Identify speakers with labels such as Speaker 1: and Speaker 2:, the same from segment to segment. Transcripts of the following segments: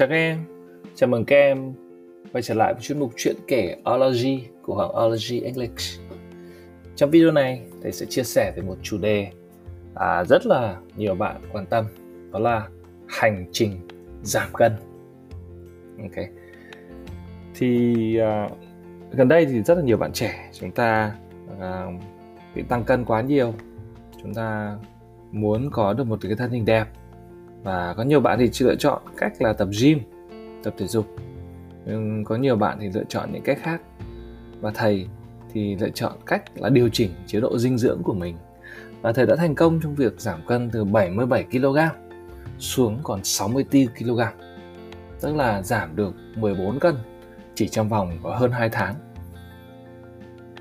Speaker 1: Chào các em, chào mừng các em quay trở lại với chuyên mục chuyện kể Ology của Hoàng Ology English. Trong video này, thầy sẽ chia sẻ về một chủ đề à, rất là nhiều bạn quan tâm, đó là hành trình giảm cân. Ok. Thì à, gần đây thì rất là nhiều bạn trẻ chúng ta à, bị tăng cân quá nhiều, chúng ta muốn có được một cái thân hình đẹp và có nhiều bạn thì lựa chọn cách là tập gym, tập thể dục. Nhưng có nhiều bạn thì lựa chọn những cách khác. Và thầy thì lựa chọn cách là điều chỉnh chế độ dinh dưỡng của mình. Và thầy đã thành công trong việc giảm cân từ 77 kg xuống còn 64 kg. Tức là giảm được 14 cân chỉ trong vòng có hơn 2 tháng.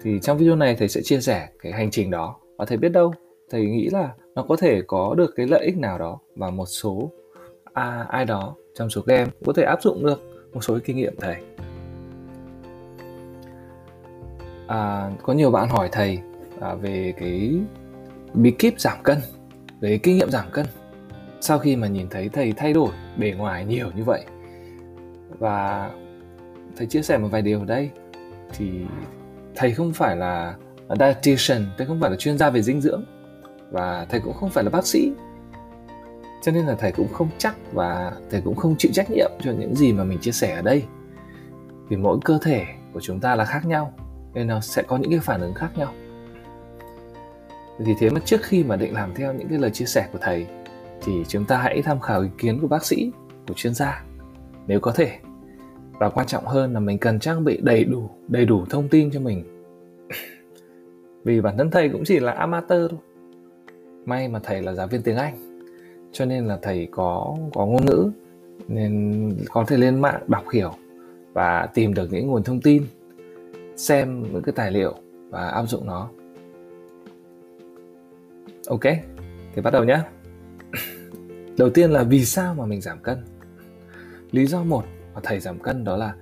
Speaker 1: Thì trong video này thầy sẽ chia sẻ cái hành trình đó. Và thầy biết đâu, thầy nghĩ là nó có thể có được cái lợi ích nào đó và một số à, ai đó trong số các em có thể áp dụng được một số cái kinh nghiệm thầy. À, có nhiều bạn hỏi thầy à, về cái bí kíp giảm cân về kinh nghiệm giảm cân. Sau khi mà nhìn thấy thầy thay đổi bề ngoài nhiều như vậy và thầy chia sẻ một vài điều ở đây thì thầy không phải là dietitian thầy không phải là chuyên gia về dinh dưỡng và thầy cũng không phải là bác sĩ. Cho nên là thầy cũng không chắc và thầy cũng không chịu trách nhiệm cho những gì mà mình chia sẻ ở đây. Vì mỗi cơ thể của chúng ta là khác nhau, nên nó sẽ có những cái phản ứng khác nhau. Vì thế mà trước khi mà định làm theo những cái lời chia sẻ của thầy, thì chúng ta hãy tham khảo ý kiến của bác sĩ, của chuyên gia, nếu có thể. Và quan trọng hơn là mình cần trang bị đầy đủ đầy đủ thông tin cho mình. Vì bản thân thầy cũng chỉ là amateur thôi may mà thầy là giáo viên tiếng Anh. Cho nên là thầy có có ngôn ngữ nên có thể lên mạng đọc hiểu và tìm được những nguồn thông tin xem những cái tài liệu và áp dụng nó. Ok thì bắt đầu nhé. Đầu tiên là vì sao mà mình giảm cân? Lý do một mà thầy giảm cân đó là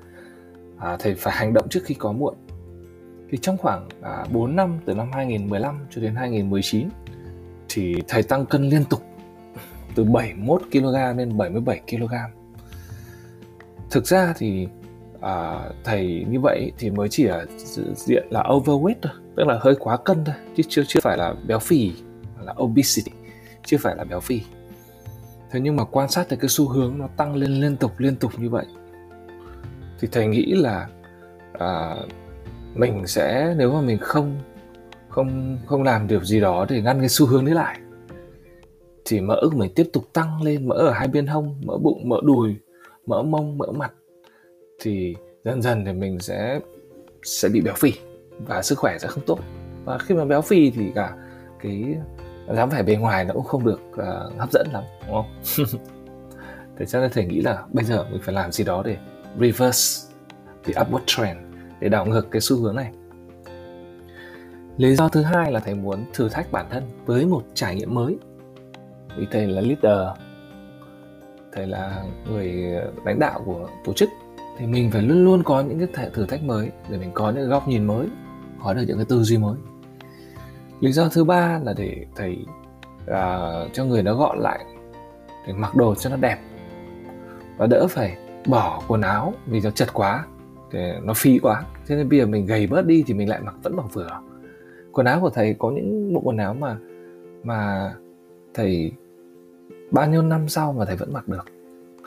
Speaker 1: à, thầy phải hành động trước khi có muộn. Thì trong khoảng à, 4 năm từ năm 2015 cho đến 2019 thì thầy tăng cân liên tục từ 71 kg lên 77 kg. Thực ra thì à, thầy như vậy thì mới chỉ ở diện là overweight thôi, tức là hơi quá cân thôi, chứ chưa chưa phải là béo phì là obesity, chưa phải là béo phì. Thế nhưng mà quan sát thấy cái xu hướng nó tăng lên liên tục liên tục như vậy thì thầy nghĩ là à, mình sẽ nếu mà mình không không không làm điều gì đó để ngăn cái xu hướng đấy lại. Thì mỡ của mình tiếp tục tăng lên mỡ ở hai bên hông mỡ bụng mỡ đùi mỡ mông mỡ mặt. Thì dần dần thì mình sẽ sẽ bị béo phì và sức khỏe sẽ không tốt. Và khi mà béo phì thì cả cái dáng vẻ bề ngoài nó cũng không được uh, hấp dẫn lắm đúng không? Thế cho nên thầy nghĩ là bây giờ mình phải làm gì đó để reverse the upward trend để đảo ngược cái xu hướng này lý do thứ hai là thầy muốn thử thách bản thân với một trải nghiệm mới. Vì thầy là leader thầy là người lãnh đạo của tổ chức thì mình phải luôn luôn có những cái thử thách mới để mình có những góc nhìn mới có được những cái tư duy mới. Lý do thứ ba là để thầy uh, cho người nó gọn lại để mặc đồ cho nó đẹp. Và đỡ phải bỏ quần áo vì nó chật quá để nó phi quá. Thế nên bây giờ mình gầy bớt đi thì mình lại mặc vẫn bằng vừa quần áo của thầy có những bộ quần áo mà mà thầy bao nhiêu năm sau mà thầy vẫn mặc được.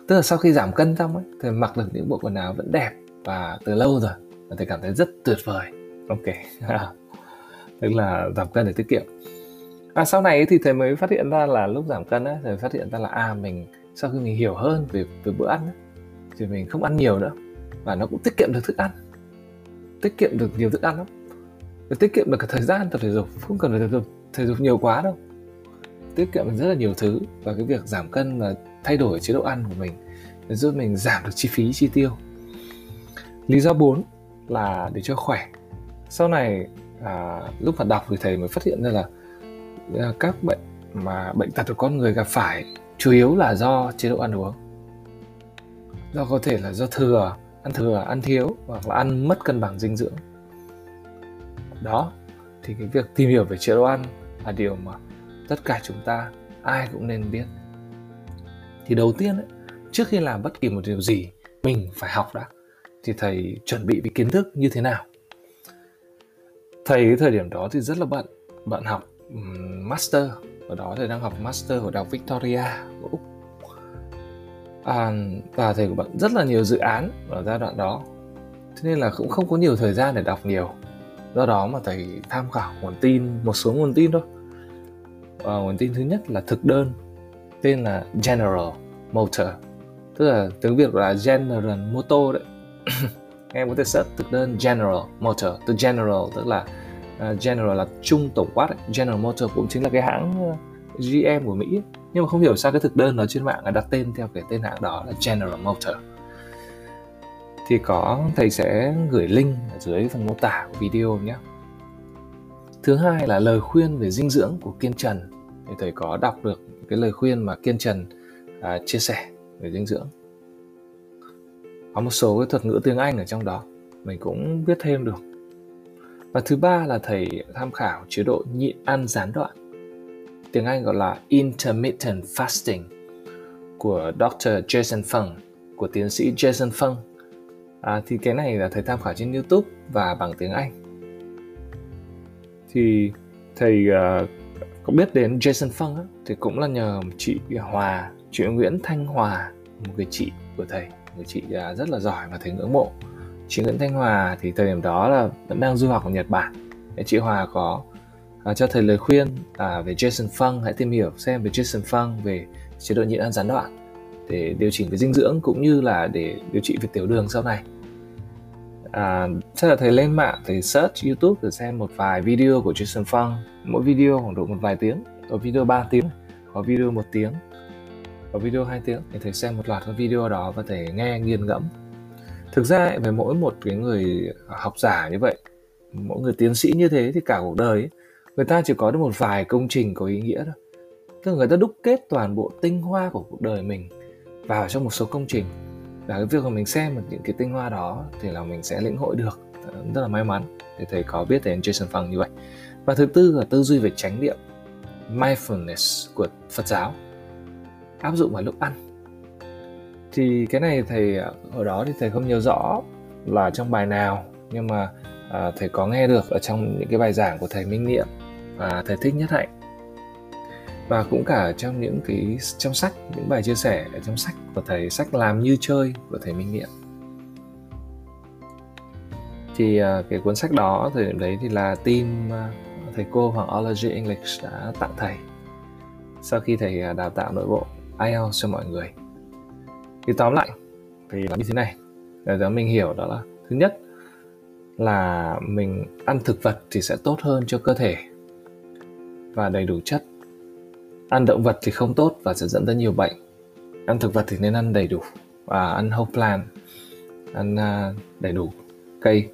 Speaker 1: Tức là sau khi giảm cân xong ấy thầy mặc được những bộ quần áo vẫn đẹp và từ lâu rồi và thầy cảm thấy rất tuyệt vời. Ok. Tức là giảm cân để tiết kiệm. À sau này thì thầy mới phát hiện ra là lúc giảm cân ấy thầy phát hiện ra là à mình sau khi mình hiểu hơn về về bữa ăn ấy, thì mình không ăn nhiều nữa và nó cũng tiết kiệm được thức ăn. Tiết kiệm được nhiều thức ăn lắm tiết kiệm được cả thời gian tập thể dục không cần phải tập thể, thể dục nhiều quá đâu. Tiết kiệm được rất là nhiều thứ và cái việc giảm cân và thay đổi chế độ ăn của mình để giúp mình giảm được chi phí chi tiêu. Lý do 4 là để cho khỏe. Sau này à, lúc mà đọc thì thầy mới phát hiện ra là, là các bệnh mà bệnh tật của con người gặp phải chủ yếu là do chế độ ăn uống. Do có thể là do thừa ăn thừa ăn thiếu hoặc là ăn mất cân bằng dinh dưỡng đó thì cái việc tìm hiểu về chế độ ăn là điều mà tất cả chúng ta ai cũng nên biết. Thì đầu tiên ấy, trước khi làm bất kỳ một điều gì mình phải học đã thì thầy chuẩn bị về kiến thức như thế nào? Thầy cái thời điểm đó thì rất là bận bận học um, master. Ở đó thầy đang học master ở đại học Victoria của úc. À, và thầy của bạn rất là nhiều dự án ở giai đoạn đó. Thế nên là cũng không có nhiều thời gian để đọc nhiều do đó mà thầy tham khảo nguồn tin một số nguồn tin thôi. À, nguồn tin thứ nhất là thực đơn tên là General Motor. Tức là tiếng Việt là General Motor đấy. Em có thể search thực đơn General Motor từ General tức là uh, General là chung tổng quát ấy. General Motor cũng chính là cái hãng ờ, GM của Mỹ nhưng mà không hiểu sao cái thực đơn đó trên mạng là đặt tên theo cái tên hãng đó là General Motor thì có thầy sẽ gửi link ở dưới phần mô tả của video nhé. Thứ hai là lời khuyên về dinh dưỡng của kiên trần. Thì thầy có đọc được cái lời khuyên mà kiên trần à, chia sẻ về dinh dưỡng. Có một số cái thuật ngữ tiếng anh ở trong đó mình cũng biết thêm được. Và thứ ba là thầy tham khảo chế độ nhịn ăn gián đoạn. Tiếng anh gọi là intermittent fasting của Dr. Jason Fung của tiến sĩ Jason Fung à, thì cái này là thầy tham khảo trên YouTube và bằng tiếng Anh. Thì thầy uh, có biết đến Jason Fung á, thì cũng là nhờ chị Hòa chị Nguyễn Thanh Hòa một người chị của thầy người chị uh, rất là giỏi và thầy ngưỡng mộ. Chị Nguyễn Thanh Hòa thì thời điểm đó là vẫn đang du học ở Nhật Bản. Chị Hòa có uh, cho thầy lời khuyên uh, về Jason Fung. Hãy tìm hiểu xem về Jason Fung về chế độ nhịn ăn gián đoạn để điều chỉnh về dinh dưỡng cũng như là để điều trị về tiểu đường sau này. À, chắc là thầy lên mạng thầy search youtube để xem một vài video của Jason Fung. Mỗi video khoảng độ một vài tiếng có video 3 tiếng có video một tiếng có video 2 tiếng thì thầy xem một loạt các video đó và thầy nghe nghiền ngẫm. Thực ra về mỗi một cái người học giả như vậy mỗi người tiến sĩ như thế thì cả cuộc đời ấy, người ta chỉ có được một vài công trình có ý nghĩa thôi. Tức là người ta đúc kết toàn bộ tinh hoa của cuộc đời mình vào trong một số công trình. Và cái việc mà mình xem được những cái tinh hoa đó thì là mình sẽ lĩnh hội được ờ, rất là may mắn thì thầy có biết đến Jason Fung như vậy. Và thứ tư là tư duy về chánh niệm mindfulness của Phật giáo áp dụng vào lúc ăn. Thì cái này thầy ờ, ở đó thì thầy không nhớ rõ là trong bài nào nhưng mà à, thầy có nghe được ở trong những cái bài giảng của thầy Minh Niệm và thầy Thích Nhất Hạnh và cũng cả trong những cái trong sách những bài chia sẻ ở trong sách của thầy sách làm như chơi của thầy Minh Niệm. Thì uh, cái cuốn sách đó thời điểm đấy thì là team uh, thầy cô Hoàng Ology English đã tặng thầy. Sau khi thầy uh, đào tạo nội bộ IELTS cho mọi người. Thì tóm lại thì là như thế này. Để cho mình hiểu đó là thứ nhất là mình ăn thực vật thì sẽ tốt hơn cho cơ thể và đầy đủ chất ăn động vật thì không tốt và sẽ dẫn tới nhiều bệnh. Ăn thực vật thì nên ăn đầy đủ và ăn whole plant ăn uh, đầy đủ. Cây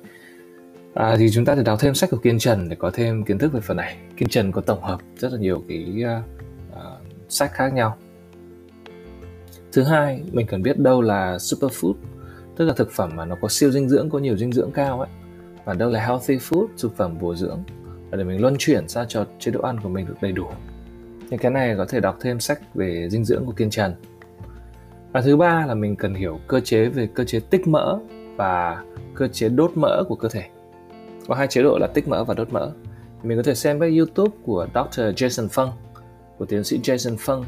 Speaker 1: à, thì chúng ta thể đọc thêm sách của Kiên Trần để có thêm kiến thức về phần này. Kiên Trần có tổng hợp rất là nhiều cái uh, uh, sách khác nhau. Thứ hai mình cần biết đâu là superfood tức là thực phẩm mà nó có siêu dinh dưỡng có nhiều dinh dưỡng cao ấy. Và đâu là healthy food thực phẩm bổ dưỡng. Để mình luân chuyển sao cho chế độ ăn của mình được đầy đủ những cái này có thể đọc thêm sách về dinh dưỡng của Kiên Trần. Và thứ ba là mình cần hiểu cơ chế về cơ chế tích mỡ và cơ chế đốt mỡ của cơ thể. Có hai chế độ là tích mỡ và đốt mỡ. Mình có thể xem các youtube của Dr. Jason Fung của tiến sĩ Jason Fung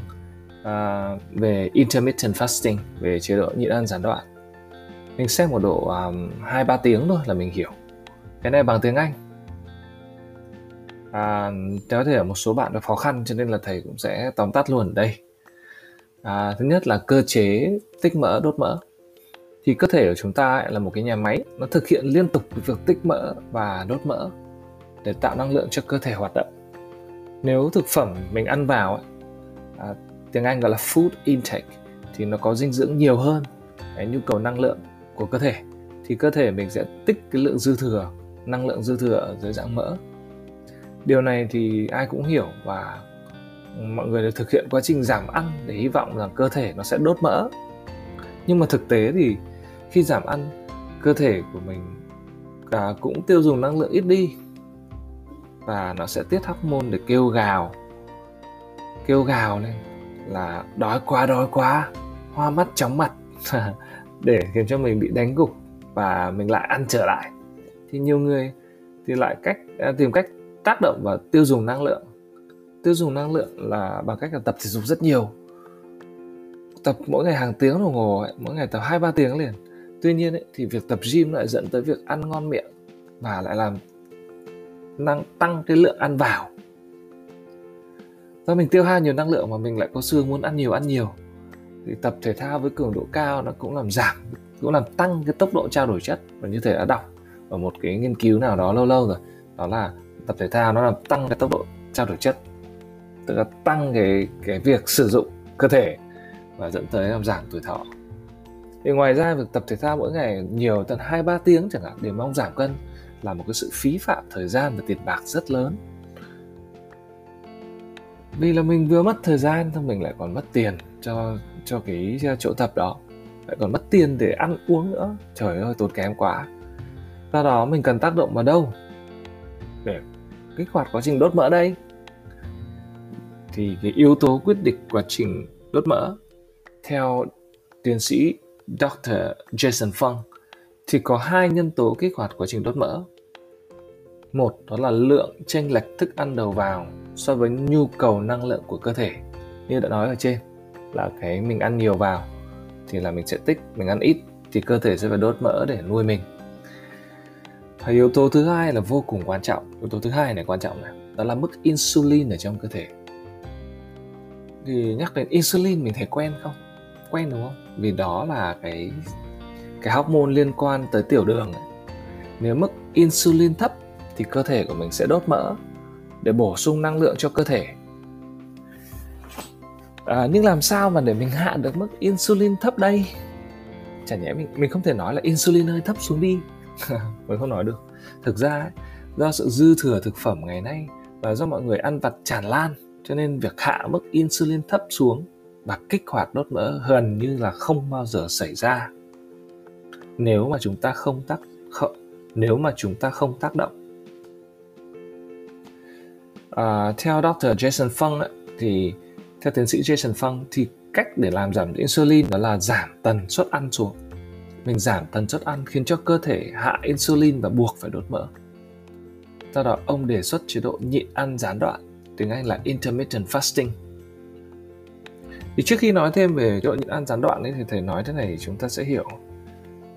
Speaker 1: uh, về intermittent fasting về chế độ nhịn ăn gián đoạn. Mình xem một độ à, hai um, ba tiếng thôi là mình hiểu. Cái này bằng tiếng Anh à, có thể ở một số bạn gặp khó khăn cho nên là thầy cũng sẽ tóm tắt luôn ở đây. À, thứ nhất là cơ chế tích mỡ đốt mỡ. Thì cơ thể của chúng ta là một cái nhà máy nó thực hiện liên tục việc tích mỡ và đốt mỡ để tạo năng lượng cho cơ thể hoạt động. Nếu thực phẩm mình ăn vào à, tiếng anh gọi là food intake thì nó có dinh dưỡng nhiều hơn cái nhu cầu năng lượng của cơ thể. Thì cơ thể mình sẽ tích cái lượng dư thừa năng lượng dư thừa ở dưới dạng mỡ điều này thì ai cũng hiểu và mọi người đều thực hiện quá trình giảm ăn để hy vọng rằng cơ thể nó sẽ đốt mỡ. Nhưng mà thực tế thì khi giảm ăn, cơ thể của mình cả cũng tiêu dùng năng lượng ít đi và nó sẽ tiết hormone để kêu gào. Kêu gào lên là đói quá đói quá, hoa mắt chóng mặt để khiến cho mình bị đánh gục và mình lại ăn trở lại. Thì nhiều người thì lại cách à, tìm cách tác động và tiêu dùng năng lượng. Tiêu dùng năng lượng là bằng cách là tập thể dục rất nhiều. Tập mỗi ngày hàng tiếng đồng hồ ấy, mỗi ngày tập hai ba tiếng liền. Tuy nhiên ấy, thì việc tập gym lại dẫn tới việc ăn ngon miệng và lại làm năng tăng cái lượng ăn vào. Do mình tiêu hao nhiều năng lượng mà mình lại có xương muốn ăn nhiều ăn nhiều thì tập thể thao với cường độ cao nó cũng làm giảm cũng làm tăng cái tốc độ trao đổi chất. Và như thể đã đọc ở một cái nghiên cứu nào đó lâu lâu rồi đó là tập thể thao nó làm tăng cái tốc độ trao đổi chất, tức là tăng cái cái việc sử dụng cơ thể và dẫn tới làm giảm tuổi thọ. Thì ngoài ra, việc tập thể thao mỗi ngày nhiều tận hai, ba tiếng chẳng hạn để mong giảm cân là một cái sự phí phạm thời gian và tiền bạc rất lớn. Vì là mình vừa mất thời gian thì mình lại còn mất tiền cho cho cái chỗ tập đó. Lại còn mất tiền để ăn uống nữa. Trời ơi, tốn kém quá. Do đó mình cần tác động vào đâu? Để kích hoạt quá trình đốt mỡ đây thì cái yếu tố quyết định quá trình đốt mỡ theo tiến sĩ Dr. Jason Fung thì có hai nhân tố kích hoạt quá trình đốt mỡ. Một đó là lượng chênh lệch thức ăn đầu vào so với nhu cầu năng lượng của cơ thể. Như đã nói ở trên là cái mình ăn nhiều vào thì là mình sẽ tích, mình ăn ít thì cơ thể sẽ phải đốt mỡ để nuôi mình. Và yếu tố thứ hai là vô cùng quan trọng. Yếu tố thứ hai này quan trọng này, đó là mức insulin ở trong cơ thể. Thì nhắc đến insulin mình thấy quen không? Quen đúng không? Vì đó là cái cái hormone liên quan tới tiểu đường ấy. nếu mức insulin thấp thì cơ thể của mình sẽ đốt mỡ để bổ sung năng lượng cho cơ thể à, nhưng làm sao mà để mình hạ được mức insulin thấp đây chả nhẽ mình mình không thể nói là insulin hơi thấp xuống đi mới không nói được. Thực ra ấy, do sự dư thừa thực phẩm ngày nay và do mọi người ăn vặt tràn lan cho nên việc hạ mức insulin thấp xuống và kích hoạt đốt mỡ gần như là không bao giờ xảy ra. Nếu mà chúng ta không tác không, nếu mà chúng ta không tác động. À, theo Dr. Jason Fung ấy, thì theo tiến sĩ Jason Fung thì cách để làm giảm insulin đó là giảm tần suất ăn xuống mình giảm tần suất ăn khiến cho cơ thể hạ insulin và buộc phải đốt mỡ. Do đó ông đề xuất chế độ nhịn ăn gián đoạn tiếng Anh là intermittent fasting. Thì trước khi nói thêm về chế độ nhịn ăn gián đoạn ấy, thì thầy nói thế này chúng ta sẽ hiểu.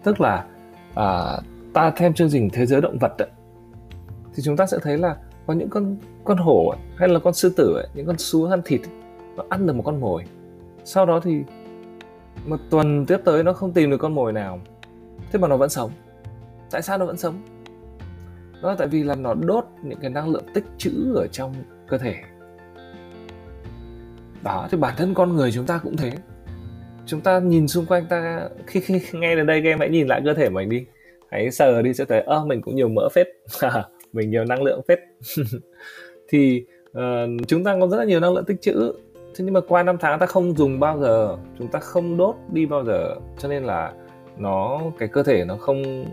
Speaker 1: Tức là à, ta thêm chương trình thế giới động vật ấy, thì chúng ta sẽ thấy là có những con con hổ ấy, hay là con sư tử ấy, những con sú ăn thịt ấy, nó ăn được một con mồi. Sau đó thì một tuần tiếp tới nó không tìm được con mồi nào. Thế mà nó vẫn sống. Tại sao nó vẫn sống? Đó là tại vì là nó đốt những cái năng lượng tích trữ ở trong cơ thể. Đó thì bản thân con người chúng ta cũng thế. Chúng ta nhìn xung quanh ta khi, khi nghe đến đây các em hãy nhìn lại cơ thể mình đi. Hãy sờ đi sẽ thấy ơ mình cũng nhiều mỡ phết. Mình nhiều năng lượng phết. Thì uh, chúng ta có rất là nhiều năng lượng tích trữ thế nhưng mà qua năm tháng ta không dùng bao giờ chúng ta không đốt đi bao giờ cho nên là nó cái cơ thể nó không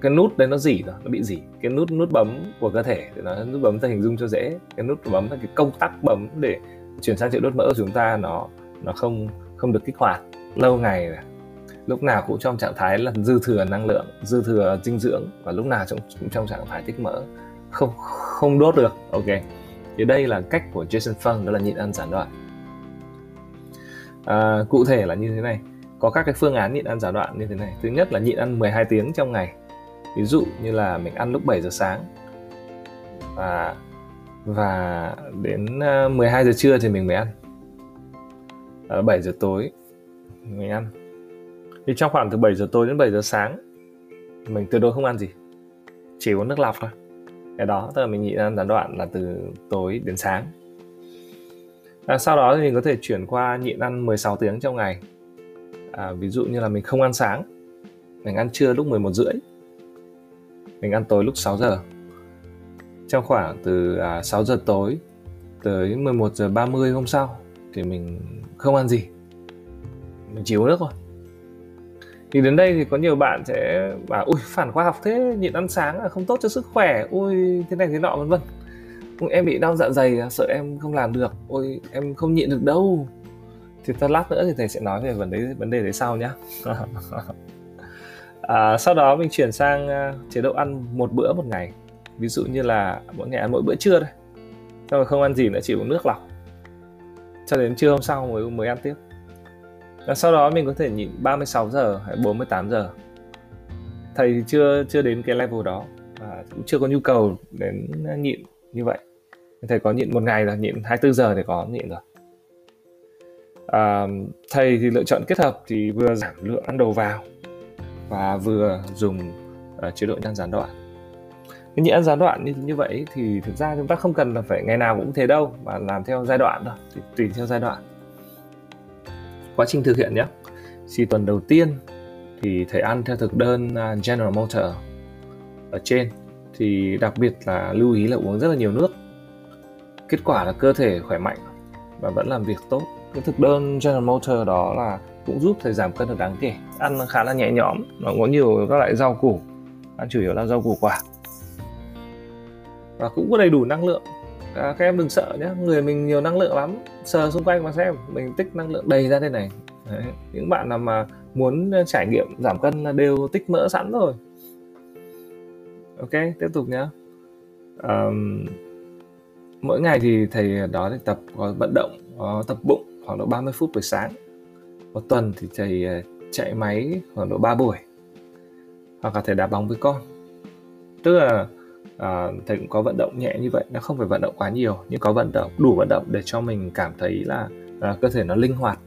Speaker 1: cái nút đấy nó dỉ rồi nó bị dỉ. Cái nút nút bấm của cơ thể để nó nút bấm ta hình dung cho dễ. Cái nút bấm là cái công tắc bấm để chuyển sang chế đốt mỡ của chúng ta nó nó không không được kích hoạt. Lâu ngày lúc nào cũng trong trạng thái là dư thừa năng lượng dư thừa dinh dưỡng và lúc nào cũng, cũng trong trạng thái tích mỡ. Không không đốt được ok. Thì đây là cách của Jason Fung đó là nhịn ăn gián đoạn à, cụ thể là như thế này. Có các cái phương án nhịn ăn gián đoạn như thế này. Thứ nhất là nhịn ăn 12 tiếng trong ngày. Ví dụ như là mình ăn lúc 7 giờ sáng. Và và đến à, 12 giờ trưa thì mình mới ăn. À, 7 giờ tối mình ăn. Thì trong khoảng từ 7 giờ tối đến 7 giờ sáng mình tuyệt đối không ăn gì. Chỉ uống nước lọc thôi. Cái đó tức là mình nhịn ăn gián đoạn là từ tối đến sáng à, sau đó thì mình có thể chuyển qua nhịn ăn 16 tiếng trong ngày. À, ví dụ như là mình không ăn sáng mình ăn trưa lúc 11 rưỡi mình ăn tối lúc 6 giờ. Trong khoảng từ à, 6 giờ tối tới 11 giờ 30 hôm sau thì mình không ăn gì mình chỉ uống nước thôi. Thì đến đây thì có nhiều bạn sẽ bảo ui phản khoa học thế nhịn ăn sáng là không tốt cho sức khỏe ui thế này thế nọ vân vân em bị đau dạ dày à, sợ em không làm được. Ôi em không nhịn được đâu. Thì ta lát nữa thì thầy sẽ nói về vấn đề vấn đề đấy sau nhé à, sau đó mình chuyển sang à, chế độ ăn một bữa một ngày. Ví dụ như là mỗi ngày ăn mỗi bữa trưa thôi xong rồi không ăn gì nữa chỉ uống nước lọc. Cho đến trưa hôm sau mới mới ăn tiếp. Và sau đó mình có thể nhịn 36 giờ hay 48 giờ. Thầy chưa chưa đến cái level đó. Và cũng chưa có nhu cầu đến à, nhịn như vậy. Thầy có nhịn một ngày là nhịn 24 giờ thì có nhịn rồi. À, thầy thì lựa chọn kết hợp thì vừa giảm lượng ăn đầu vào và vừa dùng uh, chế độ ăn gián đoạn. Cái nhịn ăn gián đoạn như như vậy thì thực ra chúng ta không cần là phải ngày nào cũng thế đâu mà làm theo giai đoạn thôi thì tùy theo giai đoạn. Quá trình thực hiện nhé. Thì tuần đầu tiên thì thầy ăn theo thực đơn à, General Motor ở trên thì đặc biệt là lưu ý là uống rất là nhiều nước. Kết quả là cơ thể khỏe mạnh và vẫn làm việc tốt. Cái thực đơn General Motor đó là cũng giúp thầy giảm cân được đáng kể. Ăn khá là nhẹ nhõm nó có nhiều các loại rau củ. Ăn chủ yếu là rau củ quả. Và cũng có đầy đủ năng lượng. À, các em đừng sợ nhé người mình nhiều năng lượng lắm. Sờ xung quanh mà xem mình tích năng lượng đầy ra đây này. Đấy. những bạn nào mà muốn trải nghiệm giảm cân là đều tích mỡ sẵn rồi ok tiếp tục nhé um, mỗi ngày thì thầy đó thì tập có vận động có tập bụng khoảng độ 30 phút buổi sáng. Một tuần thì thầy ờ, chạy máy khoảng độ 3 buổi hoặc là thầy đá bóng với con. Tức là à, thầy cũng có vận động nhẹ như vậy nó không phải vận động quá nhiều nhưng có vận động đủ vận động để cho mình cảm thấy là à, cơ thể nó linh hoạt.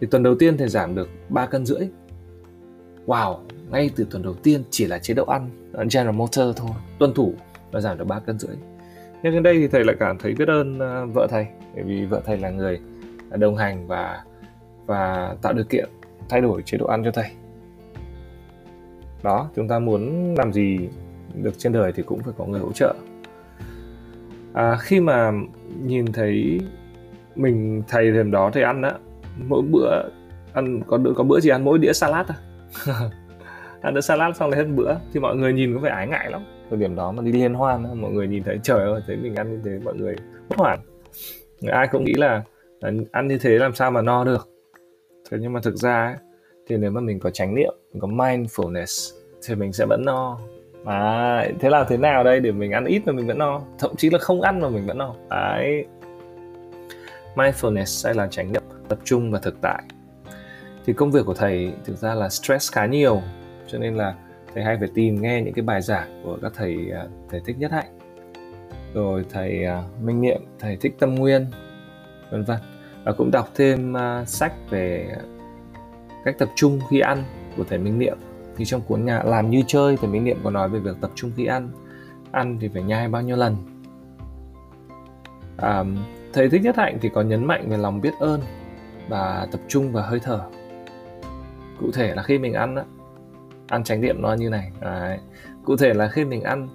Speaker 1: Thì tuần đầu tiên thầy giảm được 3 cân rưỡi. Wow ngay từ tuần đầu tiên chỉ là chế độ ăn General Motor thôi tuân thủ và giảm được 3 cân rưỡi. Nhưng đến đây thì thầy lại cảm thấy biết ơn à, vợ thầy bởi vì vợ thầy là người đồng hành và và tạo điều kiện thay đổi chế độ ăn cho thầy. Đó chúng ta muốn làm gì được trên đời thì cũng phải có người hỗ trợ. À, khi mà nhìn thấy mình thầy thêm đó thầy ăn á mỗi bữa ăn có có bữa chỉ ăn mỗi đĩa salad thôi. ăn đĩa salad xong lại hết bữa thì mọi người nhìn có vẻ ái ngại lắm. Thời điểm đó mà đi liên hoan mọi người nhìn thấy trời ơi thấy mình ăn như thế mọi người bất hoảng. Ai cũng nghĩ là ăn như thế làm sao mà no được. Thế nhưng mà thực ra ấy, thì nếu mà mình có chánh niệm mình có mindfulness thì mình sẽ vẫn no. À, thế làm thế nào đây? Để mình ăn ít mà mình vẫn no. Thậm chí là không ăn mà mình vẫn no. Đấy. Mindfulness hay là chánh niệm tập trung và thực tại. Thì công việc của thầy thực ra là stress khá nhiều cho nên là thầy hay phải tìm nghe những cái bài giảng của các thầy à, thầy thích nhất hạnh. Rồi thầy à, minh niệm thầy thích tâm nguyên vân vân. Và cũng đọc thêm à, sách về cách tập trung khi ăn của thầy minh niệm. Thì trong cuốn nhà làm như chơi thầy minh niệm có nói về việc tập trung khi ăn. Ăn thì phải nhai bao nhiêu lần? À, thầy thích nhất hạnh thì có nhấn mạnh về lòng biết ơn và tập trung vào hơi thở. Cụ thể là khi mình ăn ăn tránh niệm nó như này. Đấy. cụ thể là khi mình ăn,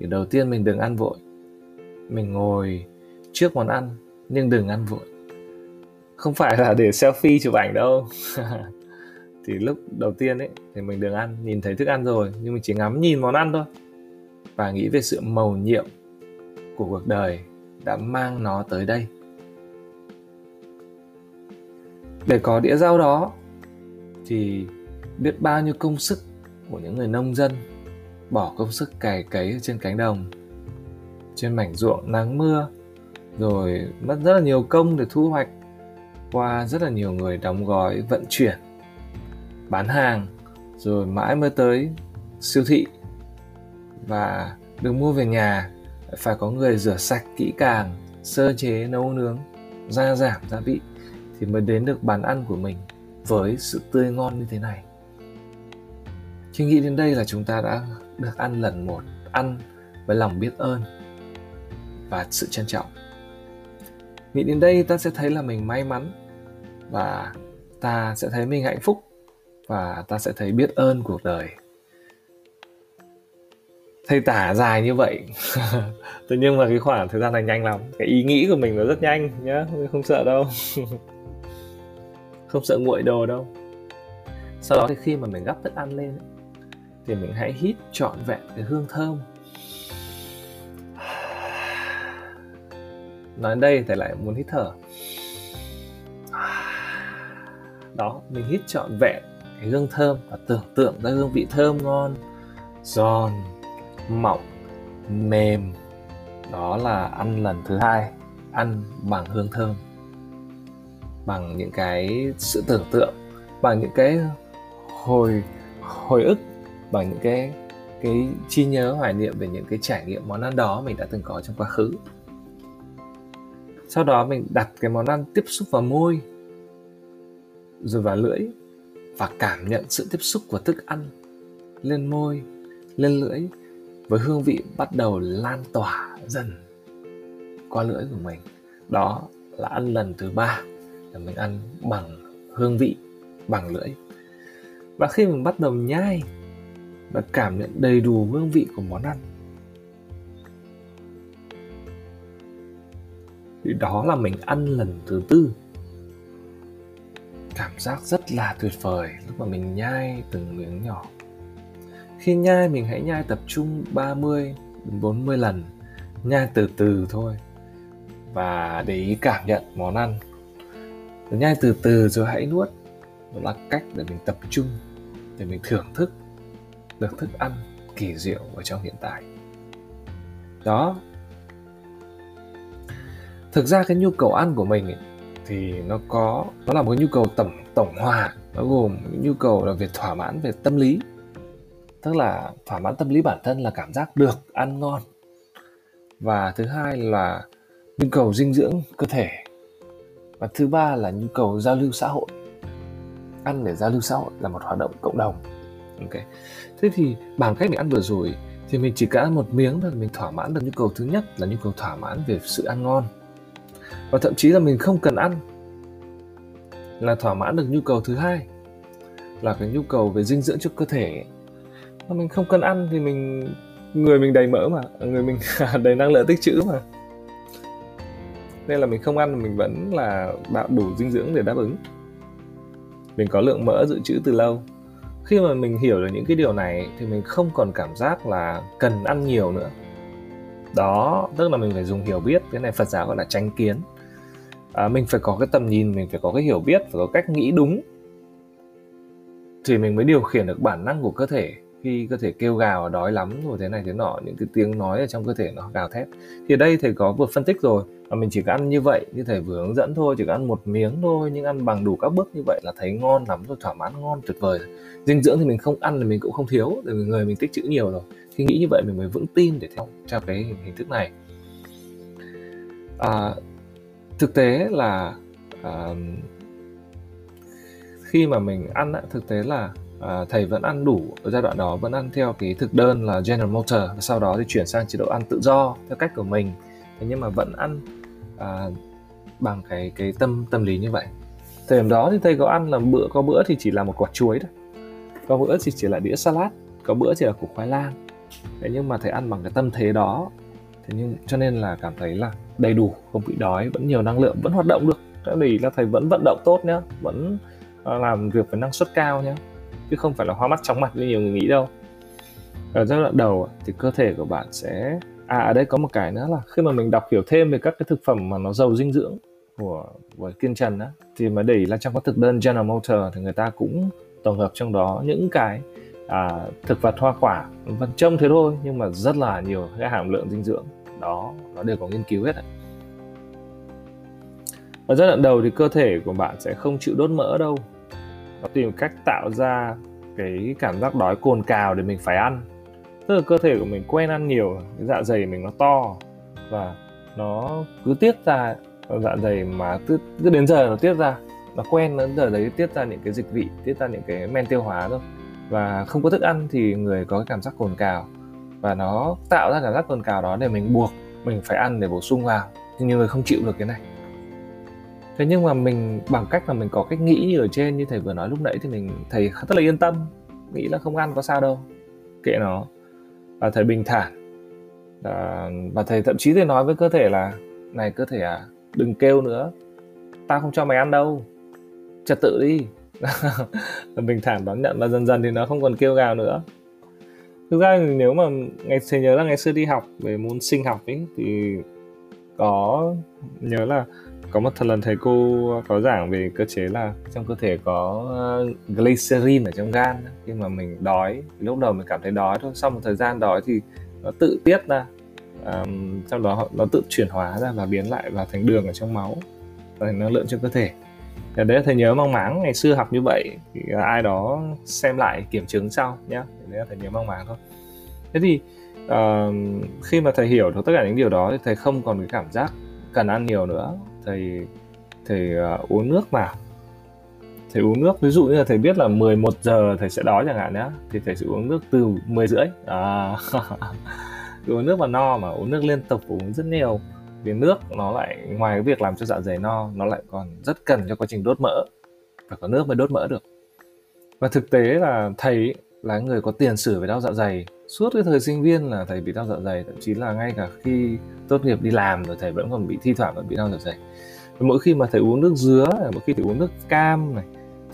Speaker 1: thì đầu tiên mình đừng ăn vội. Mình ngồi trước món ăn, nhưng đừng ăn vội. Không phải là để selfie chụp ảnh đâu. Thì lúc đầu tiên ấy, thì mình đừng ăn. Nhìn thấy thức ăn rồi, nhưng mình chỉ ngắm nhìn món ăn thôi. Và nghĩ về sự màu nhiệm của cuộc đời đã mang nó tới đây. Để có đĩa rau đó, thì biết bao nhiêu công sức của những người nông dân, bỏ công sức cày cấy trên cánh đồng. Trên mảnh ruộng nắng mưa, rồi mất rất là nhiều công để thu hoạch, qua rất là nhiều người đóng gói vận chuyển, bán hàng, rồi mãi mới tới siêu thị. Và được mua về nhà, phải có người rửa sạch kỹ càng, sơ chế, nấu nướng, gia giảm gia vị thì mới đến được bàn ăn của mình với sự tươi ngon như thế này khi nghĩ đến đây là chúng ta đã được ăn lần một, ăn với lòng biết ơn và sự trân trọng. Nghĩ đến đây ta sẽ thấy là mình may mắn và ta sẽ thấy mình hạnh phúc và ta sẽ thấy biết ơn cuộc đời. Thầy tả dài như vậy thế nhưng mà cái khoảng thời gian này nhanh lắm. Cái ý nghĩ của mình nó rất nhanh nhá, không sợ đâu. Không sợ nguội đồ đâu. Sau đó thì khi mà mình gắp thức ăn lên thì mình hãy hít trọn vẹn cái hương thơm. Nói đây thầy lại muốn hít thở. Đó, mình hít trọn vẹn cái hương thơm và tưởng tượng ra hương vị thơm ngon, giòn, mọng, mềm. Đó là ăn lần thứ hai, ăn bằng hương thơm. Bằng những cái sự tưởng tượng, bằng những cái hồi hồi ức bằng những cái cái chi nhớ, hoài niệm về những cái trải nghiệm, món ăn đó mình đã từng có trong quá khứ. Sau đó mình đặt cái món ăn tiếp xúc vào môi, rồi vào lưỡi, và cảm nhận sự tiếp xúc của thức ăn lên môi, lên lưỡi, với hương vị bắt đầu lan tỏa dần qua lưỡi của mình. Đó là ăn lần thứ ba là mình ăn bằng hương vị, bằng lưỡi. Và khi mình bắt đầu nhai và cảm nhận đầy đủ hương vị của món ăn. Thì đó là mình ăn lần thứ tư. Cảm giác rất là tuyệt vời lúc mà mình nhai từng miếng nhỏ. Khi nhai, mình hãy nhai tập trung 30 đến 40 lần, nhai từ từ thôi và để ý cảm nhận món ăn. Rồi nhai từ từ rồi hãy nuốt. Đó là cách để mình tập trung, để mình thưởng thức được thức ăn kỳ diệu ở trong hiện tại. Đó. Thực ra cái nhu cầu ăn của mình ấy, thì nó có nó là một cái nhu cầu tổng tổng hòa nó gồm những nhu cầu là về thỏa mãn về tâm lý. Tức là thỏa mãn tâm lý bản thân là cảm giác được ăn ngon. Và thứ hai là nhu cầu dinh dưỡng cơ thể. Và thứ ba là nhu cầu giao lưu xã hội. Ăn để giao lưu xã hội là một hoạt động cộng đồng. Ok thế thì bằng cách mình ăn vừa rồi, thì mình chỉ cần ăn một miếng thôi, mình thỏa mãn được nhu cầu thứ nhất là nhu cầu thỏa mãn về sự ăn ngon. Và thậm chí là mình không cần ăn là thỏa mãn được nhu cầu thứ hai, là cái nhu cầu về dinh dưỡng cho cơ thể. Mà mình không cần ăn thì mình, người mình đầy mỡ mà, người mình đầy năng lượng tích trữ mà. Nên là mình không ăn, mình vẫn là đủ dinh dưỡng để đáp ứng. Mình có lượng mỡ dự trữ từ lâu khi mà mình hiểu được những cái điều này thì mình không còn cảm giác là cần ăn nhiều nữa. Đó tức là mình phải dùng hiểu biết cái này phật giáo gọi là tránh kiến. À, mình phải có cái tầm nhìn mình phải có cái hiểu biết phải có cách nghĩ đúng thì mình mới điều khiển được bản năng của cơ thể khi cơ thể kêu gào đói lắm rồi thế này thế nọ những cái tiếng nói ở trong cơ thể nó gào thét. Thì ở đây thầy có vừa phân tích rồi và mình chỉ có ăn như vậy như thầy vừa hướng dẫn thôi chỉ có ăn một miếng thôi nhưng ăn bằng đủ các bước như vậy là thấy ngon lắm rồi thỏa mãn ngon tuyệt vời. Dinh dưỡng thì mình không ăn thì mình cũng không thiếu để người mình tích trữ nhiều rồi. Khi nghĩ như vậy mình mới vững tin để theo theo cái hình thức này. À, thực tế là à, khi mà mình ăn thực tế là à, thầy vẫn ăn đủ ở giai đoạn đó vẫn ăn theo cái thực đơn là General Motor. Và sau đó thì chuyển sang chế độ ăn tự do theo cách của mình. Thế nhưng mà vẫn ăn à, bằng cái cái tâm tâm lý như vậy. Thời điểm đó thì thầy có ăn là bữa có bữa thì chỉ là một quả chuối thôi. Có bữa thì chỉ là đĩa salad có bữa chỉ là củ khoai lang. Thế nhưng mà thầy ăn bằng cái tâm thế đó. Thế nhưng cho nên là cảm thấy là đầy đủ không bị đói vẫn nhiều năng lượng vẫn hoạt động được. Tại vì là thầy vẫn vận động tốt nhá vẫn à, làm việc với năng suất cao nhá chứ không phải là hoa mắt chóng mặt như nhiều người nghĩ đâu. Ở giai đoạn đầu thì cơ thể của bạn sẽ à ở đây có một cái nữa là khi mà mình đọc hiểu thêm về các cái thực phẩm mà nó giàu dinh dưỡng của của kiên trần á thì mà để là trong các thực đơn General Motor thì người ta cũng tổng hợp trong đó những cái à, thực vật hoa quả vẫn trông thế thôi nhưng mà rất là nhiều cái hàm lượng dinh dưỡng. Đó nó đều có nghiên cứu hết đấy. ở giai đoạn đầu thì cơ thể của bạn sẽ không chịu đốt mỡ đâu và tìm cách tạo ra cái cảm giác đói cồn cào để mình phải ăn. Tức là cơ thể của mình quen ăn nhiều cái dạ dày mình nó to và nó cứ tiết ra dạ dày mà cứ, cứ đến giờ nó tiết ra nó quen đến giờ đấy tiết ra những cái dịch vị tiết ra những cái men tiêu hóa thôi. Và không có thức ăn thì người có cái cảm giác cồn cào và nó tạo ra cảm giác cồn cào đó để mình buộc mình phải ăn để bổ sung vào. Nhưng nhiều người không chịu được cái này thế nhưng mà mình bằng cách là mình có cách nghĩ như ở trên như thầy vừa nói lúc nãy thì mình thầy rất là yên tâm nghĩ là không ăn có sao đâu kệ nó. Và thầy bình thản. À, và thầy thậm chí thầy nói với cơ thể là này cơ thể à đừng kêu nữa tao không cho mày ăn đâu trật tự đi. Bình thản đón nhận và dần dần thì nó không còn kêu gào nữa. Thực ra nếu mà ngày thầy nhớ là ngày xưa đi học về môn sinh học ấy thì có nhớ là có một lần thầy cô có giảng về cơ chế là trong cơ thể có ờ, glycerin ở trong gan. Khi mà mình đói lúc đầu mình cảm thấy đói thôi sau một thời gian đói thì nó tự tiết ra um, sau đó nó tự chuyển hóa ra và biến lại vào thành đường ở trong máu và thành năng lượng trong cơ thể. Và đấy thầy nhớ mang máng ngày xưa học như vậy thì ai đó xem lại kiểm chứng sau nhé đấy là thầy nhớ mang máng thôi. Thế thì uh, khi mà thầy hiểu được tất cả những điều đó thì thầy không còn cái cảm giác cần ăn nhiều nữa thầy thầy uh, uống nước vào thầy uống nước ví dụ như là thầy biết là 11 giờ thầy sẽ đói chẳng hạn nhé thì thầy sẽ uống nước từ 10 rưỡi. À, uống nước mà no mà uống nước liên tục uống rất nhiều. Vì nước nó lại ngoài cái việc làm cho dạ dày no nó lại còn rất cần cho quá trình đốt mỡ. Phải có nước mới đốt mỡ được. Và thực tế là thầy là người có tiền sử về đau dạ dày. Suốt cái thời sinh viên là thầy bị đau dạ dày thậm chí là ngay cả khi tốt nghiệp đi làm rồi thầy vẫn còn bị thi thoảng vẫn bị đau dạ dày mỗi khi mà thầy uống nước dứa mỗi khi thầy uống nước cam này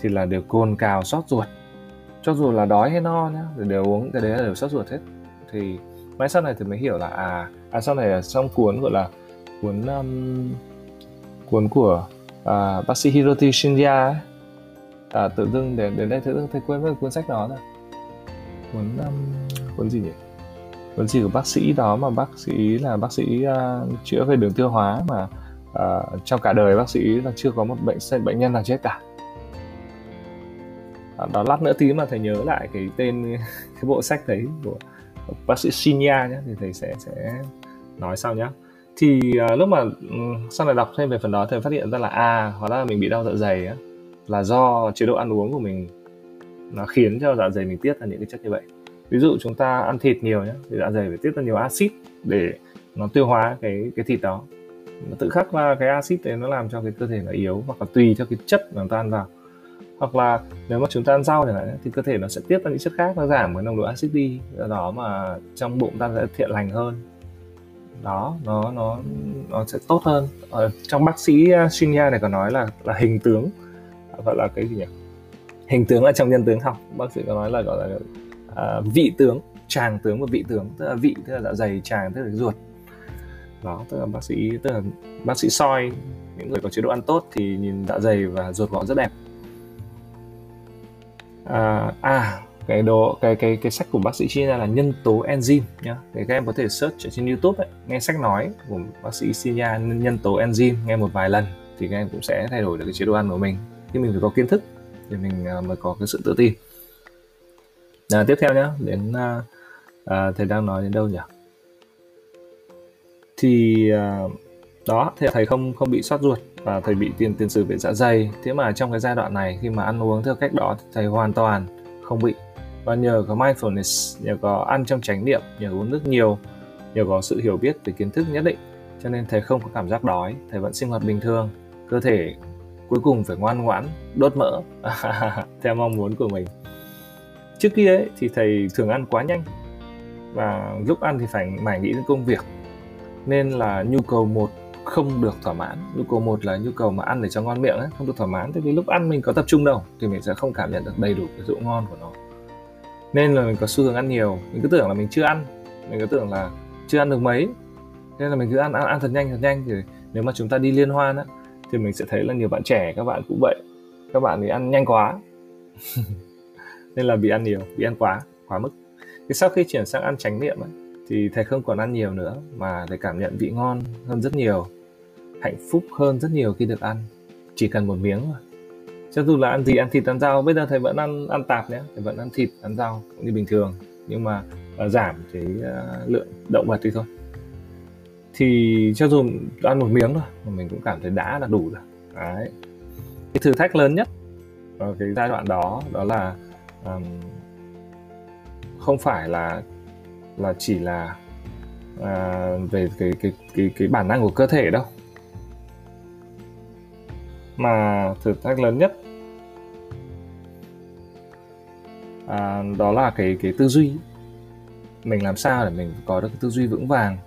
Speaker 1: thì là đều cồn cào xót ruột. Cho dù là đói hay no nhá thì đều uống cái đấy là đều xót ruột hết. Thì mãi sau này thì mới hiểu là à, à sau này là trong cuốn gọi là cuốn um, cuốn của à, bác sĩ Hiroshi Shinya ấy, à, tự dưng đến đến đây tự dưng thầy quên mất cuốn sách đó rồi. Cuốn um, cuốn gì nhỉ? Cuốn gì của bác sĩ đó mà bác sĩ là bác sĩ uh, chữa về đường tiêu hóa mà uh, trong cả đời bác sĩ là chưa có một bệnh bệnh nhân nào chết cả. À, đó lát nữa tí mà thầy nhớ lại cái tên cái bộ sách đấy của bác sĩ Shinya nhé thì thầy sẽ sẽ nói sau nhé thì uh, lúc mà um, sau này đọc thêm về phần đó thầy phát hiện ra là à hóa ra là mình bị đau dạ dày á là do chế độ ăn uống của mình nó khiến cho dạ dày mình tiết ra những cái chất như vậy. Ví dụ chúng ta ăn thịt nhiều nhé thì dạ dày phải tiết ra nhiều axit để nó tiêu hóa cái cái thịt đó tự khắc là cái axit đấy nó làm cho cái cơ thể nó yếu hoặc là tùy theo cái chất mà tan ta ăn vào. Hoặc là nếu mà chúng ta ăn rau chẳng hạn thì cơ thể nó sẽ tiết ra những chất khác nó giảm cái nồng độ axit đi. Do đó mà trong bụng ta sẽ thiện lành hơn. Đó nó nó nó sẽ tốt hơn. Ở trong bác sĩ ờ, Shinya này có nói là là hình tướng gọi là cái gì nhỉ? Hình tướng là trong nhân tướng học. Bác sĩ có nói là gọi là uh, vị tướng tràng tướng và vị tướng tức là vị tức là dạ dày tràng tức là ruột đó tức là bác sĩ tức là bác sĩ soi những người có chế độ ăn tốt thì nhìn dạ dày và ruột họ rất đẹp. À, à cái đồ cái cái cái sách của bác sĩ chia ra là nhân tố enzyme nhá. Thì các em có thể search ở trên youtube ấy, nghe sách nói của bác sĩ chia nhân tố enzyme nghe một vài lần thì các em cũng sẽ thay đổi được cái chế độ ăn của mình. Khi mình phải có kiến thức thì mình uh, mới có cái sự tự tin. À, tiếp theo nhá đến uh, uh, thầy đang nói đến đâu nhỉ? Thì uh, đó thì thầy không không bị sót ruột và thầy bị tiền tiền sử về dạ dày. Thế mà trong cái giai đoạn này khi mà ăn uống theo cách đó thì thầy hoàn toàn không bị. Và nhờ có mindfulness nhờ có ăn trong chánh niệm nhờ uống nước nhiều nhờ có sự hiểu biết về kiến thức nhất định cho nên thầy không có cảm giác đói thầy vẫn sinh hoạt bình thường. Cơ thể cuối cùng phải ngoan ngoãn đốt mỡ theo mong muốn của mình. Trước kia ấy, thì thầy thường ăn quá nhanh và lúc ăn thì phải mải nghĩ đến công việc nên là nhu cầu một không được thỏa mãn. Nhu cầu một là nhu cầu mà ăn để cho ngon miệng ấy, không được thỏa mãn. Tại vì lúc ăn mình có tập trung đâu thì mình sẽ không cảm nhận được đầy đủ cái độ ngon của nó. Nên là mình có xu hướng ăn nhiều. Mình cứ tưởng là mình chưa ăn. Mình cứ tưởng là chưa ăn được mấy. Nên là mình cứ ăn ăn, ăn thật nhanh thật nhanh. Thì nếu mà chúng ta đi liên hoan á thì mình sẽ thấy là nhiều bạn trẻ các bạn cũng vậy. Các bạn thì ăn nhanh quá. Nên là bị ăn nhiều bị ăn quá quá mức. Thì sau khi chuyển sang ăn tránh niệm ấy, thì thầy không còn ăn nhiều nữa mà thầy cảm nhận vị ngon hơn rất nhiều hạnh phúc hơn rất nhiều khi được ăn. Chỉ cần một miếng mà cho dù là ăn gì ăn thịt ăn rau bây giờ thầy vẫn ăn ăn tạp nhé thầy vẫn ăn thịt ăn rau cũng như bình thường. Nhưng mà uh, giảm cái uh, lượng động vật đi thôi. Thì cho dù ăn một miếng thôi mà mình cũng cảm thấy đã là đủ rồi. Đấy. Cái thử thách lớn nhất ở cái giai đoạn đó đó là um, không phải là là chỉ là à, về cái cái cái cái bản năng của cơ thể đâu. Mà thử thách lớn nhất à, đó là cái cái tư duy. Mình làm sao để mình có được cái tư duy vững vàng?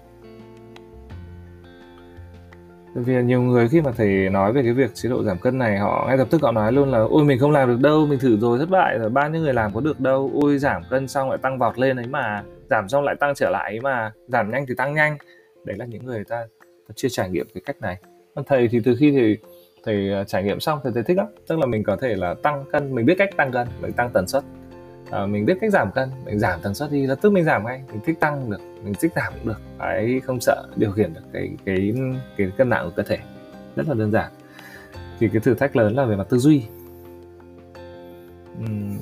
Speaker 1: Vì nhiều người khi mà thầy nói về cái việc chế độ giảm cân này họ ngay lập tức họ nói luôn là ôi mình không làm được đâu mình thử rồi thất bại rồi bao nhiêu người làm có được đâu. Ôi giảm cân xong lại tăng vọt lên ấy mà giảm xong lại tăng trở lại mà. Giảm nhanh thì tăng nhanh. Đấy là những người ta chưa trải nghiệm cái cách này. Còn thầy thì từ khi thì thầy à, trải nghiệm xong thì thầy thích lắm. Tức là mình có thể là tăng cân mình biết cách tăng cân mình tăng tần suất. À, mình biết cách giảm cân mình giảm tần suất đi. Là tức mình giảm ngay. Mình thích tăng được mình thích giảm cũng được. Ấy không sợ điều khiển được cái cái cái cân nặng của cơ thể. Rất là đơn giản. Thì cái thử thách lớn là về mặt tư duy. Uhm.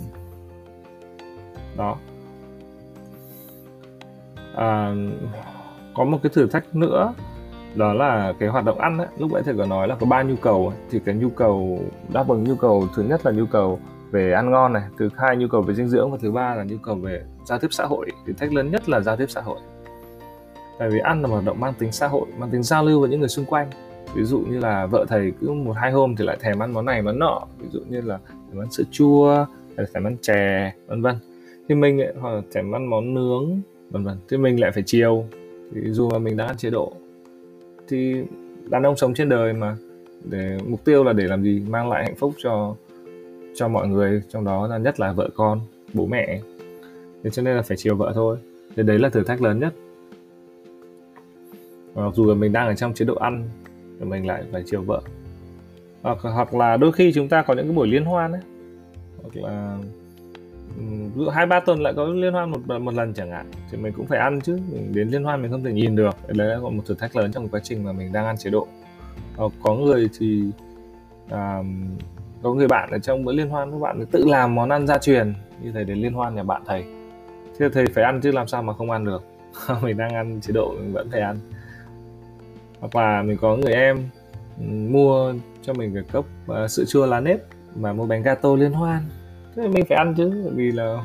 Speaker 1: đó à, có một cái thử thách nữa đó là cái hoạt động ăn ấy. lúc nãy thầy có nói là có ba nhu cầu thì cái nhu cầu đáp ứng nhu cầu thứ nhất là nhu cầu về ăn ngon này thứ hai nhu cầu về dinh dưỡng và thứ ba là nhu cầu về giao tiếp xã hội. Thử thách lớn nhất là giao tiếp xã hội. Tại vì ăn là một hoạt động mang tính xã hội mang tính giao lưu với những người xung quanh. Ví dụ như là vợ thầy cứ một hai hôm thì lại thèm ăn món này món nọ. Ví dụ như là thèm ăn sữa chua hay là thèm ăn chè vân vân. Thì mình ấy, hoặc là thèm ăn món nướng vân vân. Thế mình lại phải chiều. Thì dù mà mình đã ăn chế độ. Thì đàn ông sống trên đời mà để mục tiêu là để làm gì? Mang lại hạnh phúc cho cho mọi người trong đó là nhất là vợ con bố mẹ. Thế cho nên là phải chiều vợ thôi. Thì đấy là thử thách lớn nhất. Mặc dù là mình đang ở trong chế độ ăn thì mình lại phải chiều vợ. Hoặc, hoặc là đôi khi chúng ta có những cái buổi liên hoan ấy. Hoặc là ví dụ hai ba tuần lại có liên hoan một một lần chẳng hạn thì mình cũng phải ăn chứ. Mình đến liên hoan mình không thể nhìn được. Đấy là một thử thách lớn trong quá trình mà mình đang ăn chế độ. Ờ, có người thì à, có người bạn ở trong bữa liên hoan các bạn tự làm món ăn gia truyền như thầy đến liên hoan nhà bạn thầy. Thế thầy phải ăn chứ làm sao mà không ăn được. Mình đang ăn chế độ mình vẫn phải ăn. Hoặc là mình có người em mua cho mình cái cốc uh, sữa chua lá nếp mà mua bánh gato liên hoan thế mình phải ăn chứ vì là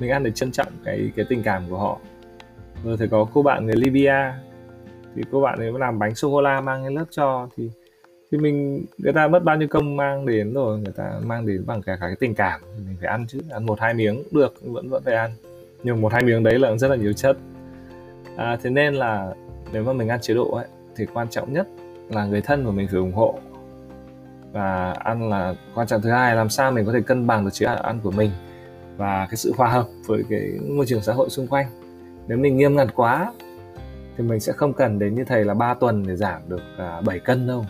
Speaker 1: mình ăn để trân trọng cái cái tình cảm của họ. Rồi thì có cô bạn người Libya thì cô bạn ấy làm bánh sô cô la mang lên lớp cho thì thì mình người ta mất bao nhiêu công mang đến rồi người ta mang đến bằng cả, cả cái tình cảm. Mình phải ăn chứ ăn một hai miếng cũng được vẫn vẫn phải ăn. Nhưng một hai miếng đấy là rất là nhiều chất. À, thế nên là nếu mà mình ăn chế độ ấy thì quan trọng nhất là người thân của mình phải ủng hộ và ăn là quan trọng thứ hai làm sao mình có thể cân bằng được chế độ ăn của mình và cái sự hòa hợp với cái môi trường xã hội xung quanh. Nếu mình nghiêm ngặt quá thì mình sẽ không cần đến như thầy là 3 tuần để giảm được à, 7 cân đâu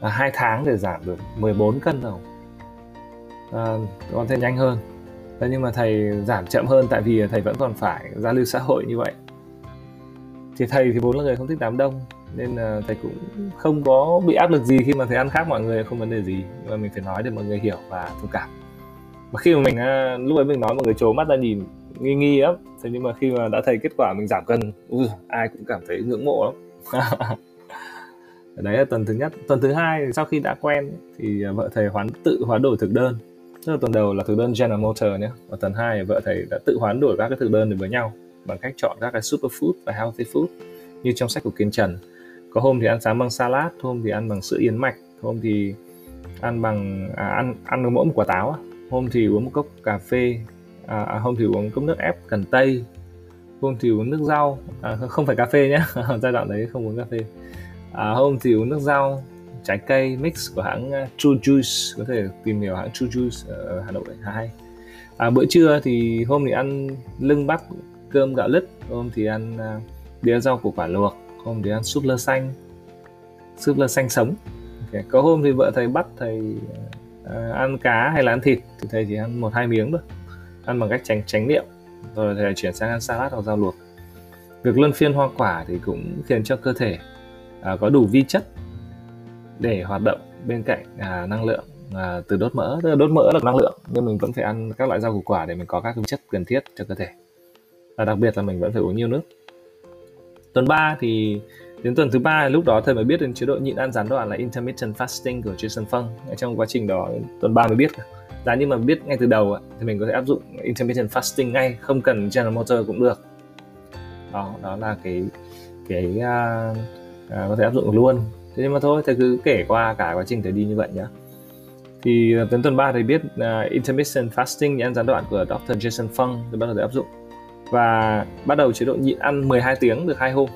Speaker 1: và 2 tháng để giảm được 14 cân đâu. À, còn thể nhanh hơn. Thế nhưng mà thầy giảm chậm hơn tại vì thầy vẫn còn phải giao lưu xã hội như vậy. Thì thầy thì vốn là người không thích đám đông nên là thầy cũng không có bị áp lực gì khi mà thầy ăn khác mọi người không vấn đề gì. Nhưng mà mình phải nói để mọi người hiểu và thông cảm. Và khi mà mình à, lúc ấy mình nói mọi người trố mắt ra nhìn nghi nghi lắm thế nhưng mà khi mà đã thấy kết quả mình giảm cân ui, ai cũng cảm thấy ngưỡng mộ lắm. Đấy là tuần thứ nhất. Tuần thứ hai sau khi đã quen thì à, vợ thầy hoán tự hoán đổi thực đơn. Tức là tuần đầu là thực đơn General Motor nhé và tuần hai vợ thầy đã tự hoán đổi các cái thực đơn để với nhau bằng cách chọn các cái superfood và healthy food như trong sách của Kiên Trần có hôm thì ăn sáng bằng salad hôm thì ăn bằng sữa yến mạch hôm thì ăn bằng à, ăn ăn mỗi một quả táo hôm thì uống một cốc cà phê à, à, hôm thì uống cốc nước ép cần tây. Hôm thì uống nước rau à, không phải cà phê nhé giai đoạn đấy không uống cà phê. À, hôm thì uống nước rau trái cây mix của hãng à, True Juice có thể tìm hiểu hãng True Juice ở Hà Nội hay. À, bữa trưa thì hôm thì ăn lưng bắp cơm gạo lứt hôm thì ăn à, đĩa rau củ quả luộc hôm thì ăn súp lơ xanh. Súp lơ xanh sống. Okay. có hôm thì vợ thầy bắt thầy uh, ăn cá hay là ăn thịt thì thầy chỉ ăn một hai miếng thôi. Ăn bằng cách tránh tránh niệm. Rồi thầy chuyển sang ăn salad hoặc rau luộc. Việc luân phiên hoa quả thì cũng khiến cho cơ thể uh, có đủ vi chất để hoạt động bên cạnh uh, năng lượng uh, từ đốt mỡ. Tức là đốt mỡ là năng lượng nhưng mình vẫn phải ăn các loại rau củ quả để mình có các vi chất cần thiết cho cơ thể. Và đặc biệt là mình vẫn phải uống nhiều nước tuần 3 thì đến tuần thứ ba lúc đó thầy mới biết đến chế độ nhịn ăn gián đoạn là intermittent fasting của Jason Fung trong quá trình đó tuần 3 mới biết giá như mà biết ngay từ đầu thì mình có thể áp dụng intermittent fasting ngay không cần General Motor cũng được đó đó là cái cái uh, uh, có thể áp dụng luôn thế nhưng mà thôi thầy cứ kể qua cả quá trình thầy đi như vậy nhá. thì à, đến tuần 3 thầy biết uh, intermittent fasting nhịn ăn gián đoạn của Dr. Jason Fung thì bắt đầu thầy áp dụng và bắt đầu chế độ nhịn ăn 12 tiếng được hai hôm.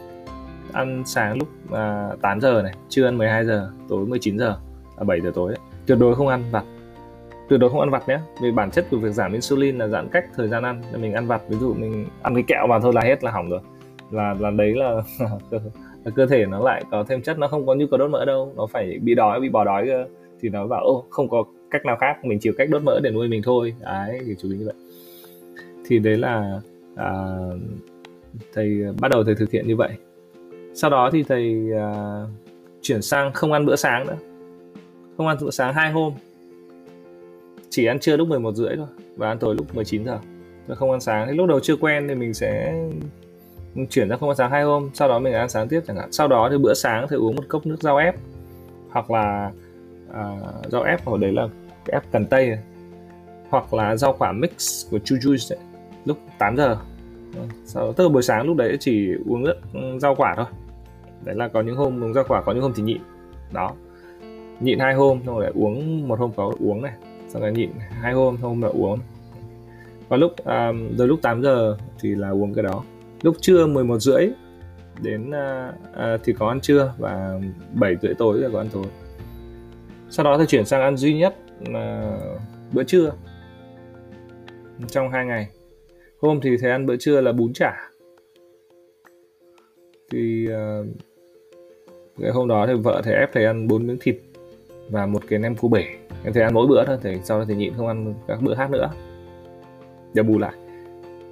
Speaker 1: Ăn sáng lúc à, 8 giờ này trưa ăn 12 giờ tối 19 giờ à 7 giờ tối ấy. tuyệt đối không ăn vặt. Tuyệt đối không ăn vặt nhé. Vì bản chất của việc giảm insulin là giãn cách thời gian ăn. Mình ăn vặt ví dụ mình ăn cái kẹo vào thôi là hết là hỏng rồi. Là là đấy là là cơ thể nó lại có thêm chất nó không có nhu cầu đốt mỡ đâu. Nó phải bị đói bị bỏ đói cơ. Thì nó bảo ô không có cách nào khác. Mình chịu cách đốt mỡ để nuôi mình thôi. Đấy thì chú ý như vậy. Thì đấy là à, thầy à, bắt đầu thầy thực hiện như vậy. Sau đó thì thầy à, chuyển sang không ăn bữa sáng nữa. Không ăn bữa sáng hai hôm. Chỉ ăn trưa lúc 11 rưỡi thôi và ăn tối lúc 19 giờ. Và không ăn sáng. Thì lúc đầu chưa quen thì mình sẽ chuyển ra không ăn sáng hai hôm. Sau đó mình ăn sáng tiếp chẳng hạn. Sau đó thì bữa sáng thì uống một cốc nước rau ép. Hoặc là à, rau ép hồi đấy là cái ép cần tây. Này. hoặc là rau quả mix của chu juice ấy, lúc 8 giờ. Sau tức là buổi sáng lúc đấy chỉ uống nước ừ, rau quả thôi. Đấy là có những hôm uống rau quả có những hôm thì nhịn. Đó. Nhịn hai hôm xong rồi uống một hôm có uống này. Xong rồi nhịn hai hôm hôm lại uống. Và lúc à, rồi lúc 8 giờ thì là uống cái đó. Lúc trưa 11 rưỡi đến à, à, thì có ăn trưa và 7 rưỡi tối là có ăn tối. Sau đó thì chuyển sang ăn duy nhất là bữa trưa. Trong hai ngày hôm thì thầy ăn bữa trưa là bún chả. Thì uh, cái hôm đó thì vợ thầy ép thầy ăn bốn miếng thịt và một cái nem cua bể. Em thầy ăn mỗi bữa thôi thầy sau đó thì nhịn không ăn các bữa khác nữa. Để bù lại.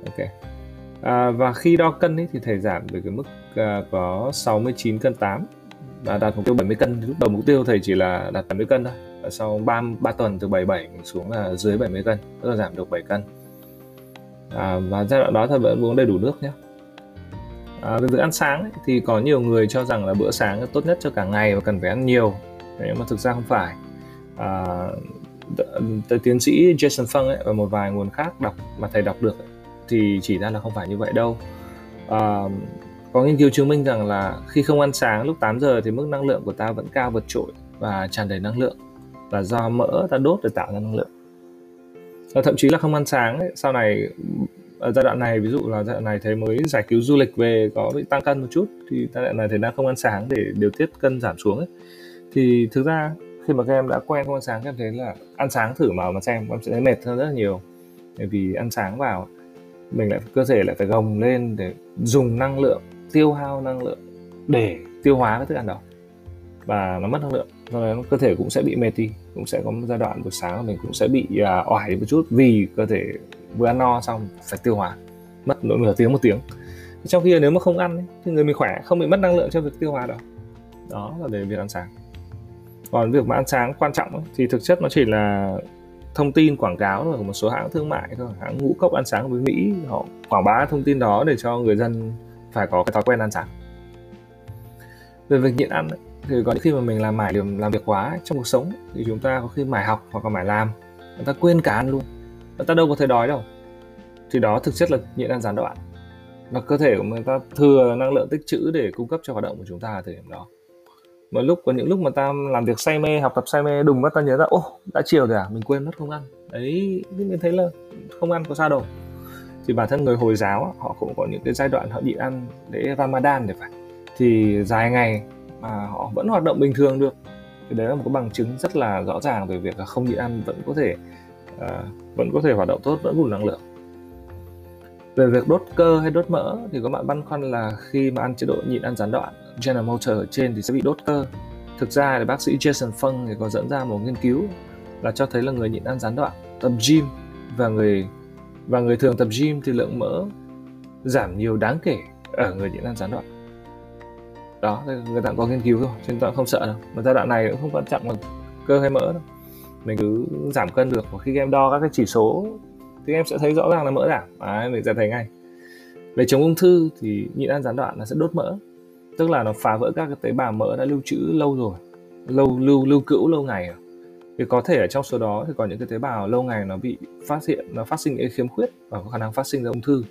Speaker 1: Ok. À, và khi đo cân ấy, thì thầy giảm về cái mức uh, có 69 cân 8 và đạt mục tiêu 70 cân. Lúc đầu mục tiêu thầy chỉ là đạt 70 cân thôi. Và sau 3, 3 tuần từ 77 xuống là dưới 70 cân tức là giảm được 7 cân à, và giai đoạn đó thì vẫn uống đầy đủ nước nhé. À, về việc ăn sáng ấy, thì có nhiều người cho rằng là bữa sáng tốt nhất cho cả ngày và cần phải ăn nhiều. Nhưng mà thực ra không phải. À, tiến sĩ Jason Fung ấy, và một vài nguồn khác đọc mà thầy đọc được ấy, thì chỉ ra là không phải như vậy đâu. À, có nghiên cứu chứng minh rằng là khi không ăn sáng lúc 8 giờ thì mức năng lượng của ta vẫn cao vượt trội và tràn đầy năng lượng. Là do mỡ ta đốt để tạo ra năng lượng và thậm chí là không ăn sáng ấy, sau này ở giai đoạn này ví dụ là giai đoạn này thấy mới giải cứu du lịch về có bị tăng cân một chút thì giai đoạn này thấy đang không ăn sáng để điều tiết cân giảm xuống ấy. thì thực ra khi mà các em đã quen không ăn sáng các em thấy là ăn sáng thử mà mà xem em sẽ thấy mệt hơn rất là nhiều. Bởi vì ăn sáng vào mình lại cơ thể lại phải gồng lên để dùng năng lượng tiêu hao năng lượng để tiêu hóa cái thức ăn đó. Và nó mất năng lượng do đó cơ thể cũng sẽ bị mệt đi cũng sẽ có một giai đoạn buổi sáng mình cũng sẽ bị uh, oải một chút vì cơ thể vừa ăn no xong phải tiêu hóa mất nửa, nửa tiếng một tiếng. Trong khi nếu mà không ăn ấy, thì người mình khỏe không bị mất năng lượng cho việc tiêu hóa đâu. đó là để việc ăn sáng. Còn việc mà ăn sáng quan trọng ấy, thì thực chất nó chỉ là thông tin quảng cáo của một số hãng thương mại thôi hãng ngũ cốc ăn sáng với mỹ họ quảng bá thông tin đó để cho người dân phải có cái thói quen ăn sáng. Về việc nhịn ăn ấy, thì có những khi mà mình làm mải làm, làm việc quá trong cuộc sống thì chúng ta có khi mải học hoặc là mải làm. Người ta quên cả ăn luôn. Người ta đâu có thể đói đâu. Thì đó thực chất là nhịn ăn gián đoạn. Là cơ thể của người ta thừa năng lượng tích trữ để cung cấp cho hoạt động của chúng ta ở thời điểm đó. Mà lúc có những lúc mà ta làm việc say mê học tập say mê đùng mất ta nhớ ra ô đã chiều rồi à mình quên mất không ăn. Đấy mình thấy là không ăn có sao đâu. Thì bản thân người hồi giáo họ cũng có những cái giai đoạn họ nhịn ăn để ramadan để phải. Thì dài ngày mà họ vẫn hoạt động bình thường được. Thì đấy là một cái bằng chứng rất là rõ ràng về việc là không nhịn ăn vẫn có thể uh, vẫn có thể hoạt động tốt vẫn đủ năng lượng. Về việc đốt cơ hay đốt mỡ thì có bạn băn khoăn là khi mà ăn chế độ nhịn ăn gián đoạn General Motor ở trên thì sẽ bị đốt cơ. Thực ra thì bác sĩ Jason Fung thì có dẫn ra một nghiên cứu là cho thấy là người nhịn ăn gián đoạn tập gym và người và người thường tập gym thì lượng mỡ giảm nhiều đáng kể ở người nhịn ăn gián đoạn đó người ta có nghiên cứu rồi, cho nên ta không sợ đâu. Mà giai đoạn này cũng không quan trọng là cơ hay mỡ đâu. Mình cứ giảm cân được và khi em đo các cái chỉ số thì em sẽ thấy rõ ràng là mỡ giảm. Đấy, mình sẽ thấy ngay. Về chống ung thư thì nhịn ăn gián đoạn nó sẽ đốt mỡ. Tức là nó phá vỡ các cái tế bào mỡ đã lưu trữ lâu rồi lâu lưu lưu cữu lâu ngày rồi. Thì có thể ở trong số đó thì có những cái tế bào lâu ngày nó bị phát hiện nó phát sinh những khiếm khuyết và có khả năng phát sinh ra ung thư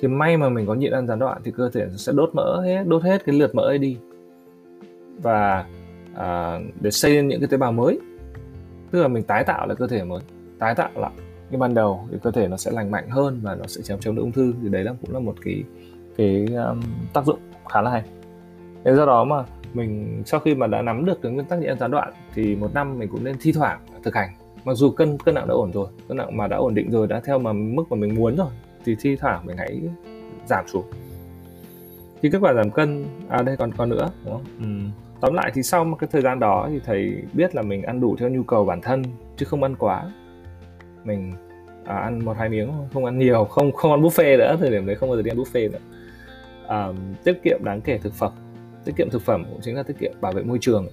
Speaker 1: thì may mà mình có nhịn ăn gián đoạn thì cơ thể sẽ đốt mỡ hết đốt hết cái lượt mỡ ấy đi. Và à, để xây lên những cái tế bào mới. Tức là mình tái tạo lại cơ thể mới tái tạo lại. Như ban đầu thì cơ thể nó sẽ lành mạnh hơn và nó sẽ chống chống được ung thư thì đấy là cũng là một cái cái um, tác dụng khá là hay. Thế do đó mà mình sau khi mà đã nắm được cái nguyên tắc nhịn ăn gián đoạn thì một năm mình cũng nên thi thoảng thực hành. Mặc dù cân cân nặng đã ổn rồi cân nặng mà đã ổn định rồi đã theo mà mức mà mình muốn rồi thì thi thoảng mình hãy giảm xuống. Thì kết quả giảm cân à đây còn còn nữa đúng không? Ừ. tóm lại thì sau một cái thời gian đó thì thầy biết là mình ăn đủ theo nhu cầu bản thân chứ không ăn quá. Mình à, ăn một hai miếng không ăn nhiều không không ăn buffet nữa thời điểm đấy không bao giờ đi ăn buffet nữa. À, tiết kiệm đáng kể thực phẩm. Tiết kiệm thực phẩm cũng chính là tiết kiệm bảo vệ môi trường.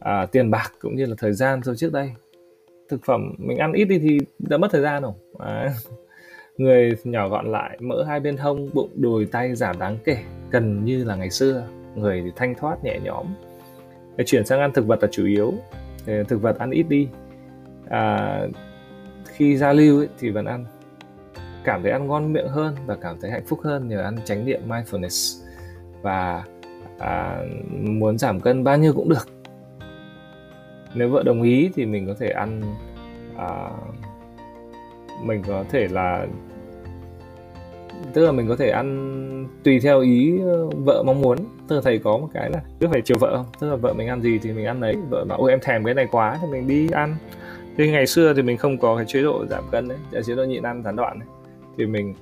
Speaker 1: À, tiền bạc cũng như là thời gian rồi trước đây. Thực phẩm mình ăn ít đi thì đã mất thời gian rồi. À, người nhỏ gọn lại mỡ hai bên hông bụng đùi tay giảm đáng kể gần như là ngày xưa. Người thì thanh thoát nhẹ nhõm. Để chuyển sang ăn thực vật là chủ yếu. Thực vật ăn ít đi. À, khi giao lưu ấy, thì vẫn ăn. Cảm thấy ăn ngon miệng hơn và cảm thấy hạnh phúc hơn nhờ ăn chánh niệm mindfulness. Và à, muốn giảm cân bao nhiêu cũng được. Nếu vợ đồng ý thì mình có thể ăn à, mình có thể là, tức là mình có thể ăn tùy theo ý ờ, vợ mong muốn. Tức là thầy có một cái là cứ phải chiều vợ không? Tức là vợ mình ăn gì thì mình ăn đấy. Vợ bảo, ôi, em thèm cái này quá thì mình đi ăn. Thế ngày xưa thì mình không có cái chế độ giảm cân đấy chế độ nhịn ăn gián đoạn ấy. thì mình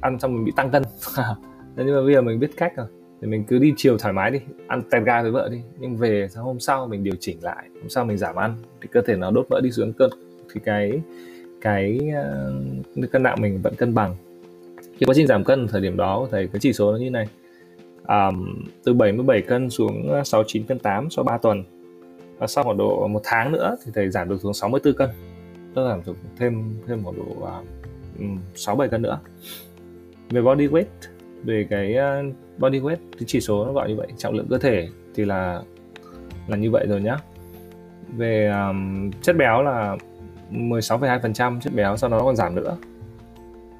Speaker 1: ăn xong mình bị tăng cân. Nhưng mà bây giờ mình biết cách rồi. Thì mình cứ đi chiều thoải mái đi, ăn tẹt ga với vợ đi. Nhưng về sáng hôm sau mình điều chỉnh lại, hôm sau mình giảm ăn, thì cơ thể nó đốt mỡ đi xuống cân thì cái cái uh, cân nặng mình vẫn cân bằng. Khi quá trình giảm cân thời điểm đó thầy cái chỉ số nó như này. Um, từ 77 cân xuống ờ, 69 cân 8 sau 3 tuần. Và sau khoảng độ một tháng nữa thì thầy giảm được xuống 64 cân. Tức là giảm được thêm thêm một độ uh, 6 7 cân nữa. Về body weight về cái uh, body weight cái chỉ số nó gọi như vậy trọng lượng cơ thể thì là là như vậy rồi nhá. Về um, chất béo là 16,2% chất béo sau đó nó còn giảm nữa.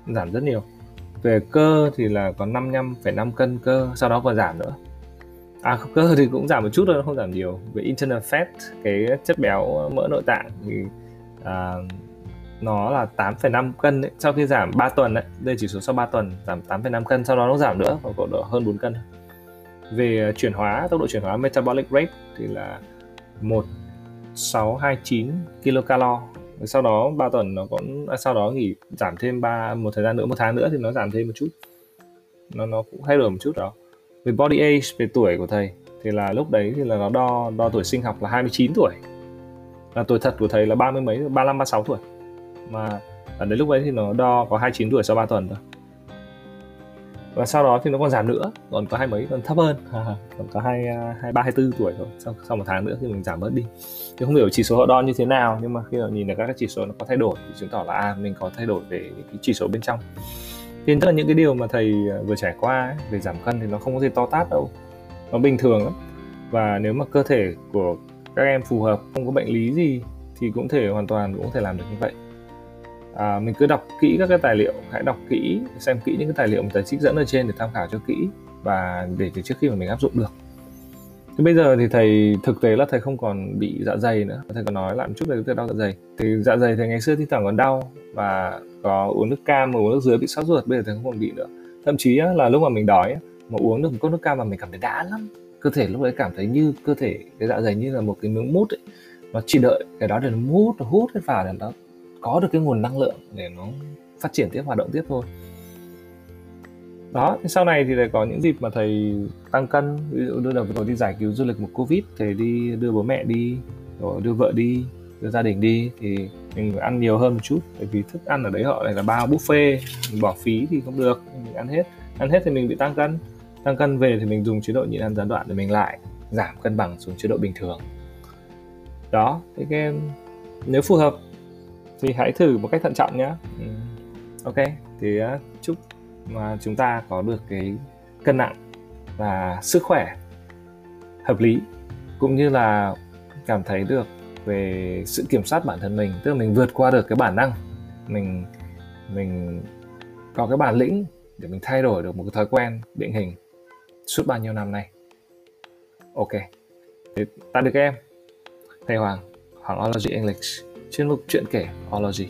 Speaker 1: Giảm rất nhiều. Về cơ thì là có 55,5 cân cơ sau đó còn giảm nữa. À cơ thì cũng giảm một chút thôi không giảm nhiều. Về internal fat cái chất béo mỡ nội tạng thì à, nó là 8,5 cân ấy. sau khi giảm 3 tuần đấy đây chỉ số sau 3 tuần giảm 8,5 cân sau đó nó giảm nữa còn độ hơn 4 cân về chuyển hóa tốc độ chuyển hóa metabolic rate thì là 1629 kilocalo sau đó 3 tuần nó cũng à, sau đó nghỉ giảm thêm ba một thời gian nữa một tháng nữa thì nó giảm thêm một chút. Nó nó cũng thay đổi một chút đó. Về body age về tuổi của thầy thì là lúc đấy thì là nó đo đo tuổi sinh học là 29 tuổi. Là tuổi thật của thầy là ba mươi mấy 35 36 tuổi. Mà ở đến lúc đấy thì nó đo có 29 tuổi sau 3 tuần thôi và sau đó thì nó còn giảm nữa. Còn có hai mấy còn thấp hơn. Còn có hai à, hai ba hai tư tuổi thôi. Sau sau một tháng nữa thì mình giảm bớt đi. Thì không hiểu chỉ số họ đo như thế nào nhưng mà khi mà nhìn được các cái chỉ số nó có thay đổi thì chứng tỏ là à, mình có thay đổi về cái chỉ số bên trong. Thì tất là những cái điều mà thầy à, vừa trải qua ấy, về giảm cân thì nó không có gì to tát đâu. Nó bình thường lắm. Và nếu mà cơ thể của các em phù hợp không có bệnh lý gì thì cũng thể hoàn toàn cũng có thể làm được như vậy à, mình cứ đọc kỹ các cái tài liệu hãy đọc kỹ xem kỹ những cái tài liệu mà thầy trích dẫn ở trên để tham khảo cho kỹ và để trước khi mà mình áp dụng được. Thì bây giờ thì thầy thực tế là thầy không còn bị dạ dày nữa. Thầy còn nói lại một chút về cái đau dạ dày. Thì dạ dày thì ngày xưa thi thoảng còn đau và có uống nước cam mà uống nước dưới bị sót ruột bây giờ thầy không còn bị nữa. Thậm chí là lúc mà mình đói mà uống được một cốc nước cam mà mình cảm thấy đã lắm. Cơ thể lúc đấy cảm thấy như cơ thể cái dạ dày như là một cái miếng mút ấy. Nó chỉ đợi cái đó để nó mút nó hút hết vào để nó có được cái nguồn năng lượng để nó phát triển tiếp, hoạt động tiếp thôi. Đó sau này thì lại có những dịp mà thầy tăng cân, ví dụ đưa đầu rồi đi giải cứu du lịch một covid, thầy đi đưa bố mẹ đi, rồi đưa vợ đi, đưa gia đình đi, thì mình phải ăn nhiều hơn một chút bởi vì thức ăn ở đấy họ này là bao buffet, mình bỏ phí thì không được, mình ăn hết. Ăn hết thì mình bị tăng cân tăng cân về thì mình dùng chế độ nhịn ăn gián đoạn để mình lại giảm cân bằng xuống chế độ bình thường. Đó, thế cái nếu phù hợp thì hãy thử một cách thận trọng nhé ừ. ok thì uh, chúc mà chúng ta có được cái cân nặng và sức khỏe hợp lý cũng như là cảm thấy được về sự kiểm soát bản thân mình tức là mình vượt qua được cái bản năng mình mình có cái bản lĩnh để mình thay đổi được một cái thói quen định hình suốt bao nhiêu năm nay. Ok thì tạm được các em. Thầy hoàng hoàng ology english chuyên mục chuyện kể Horology.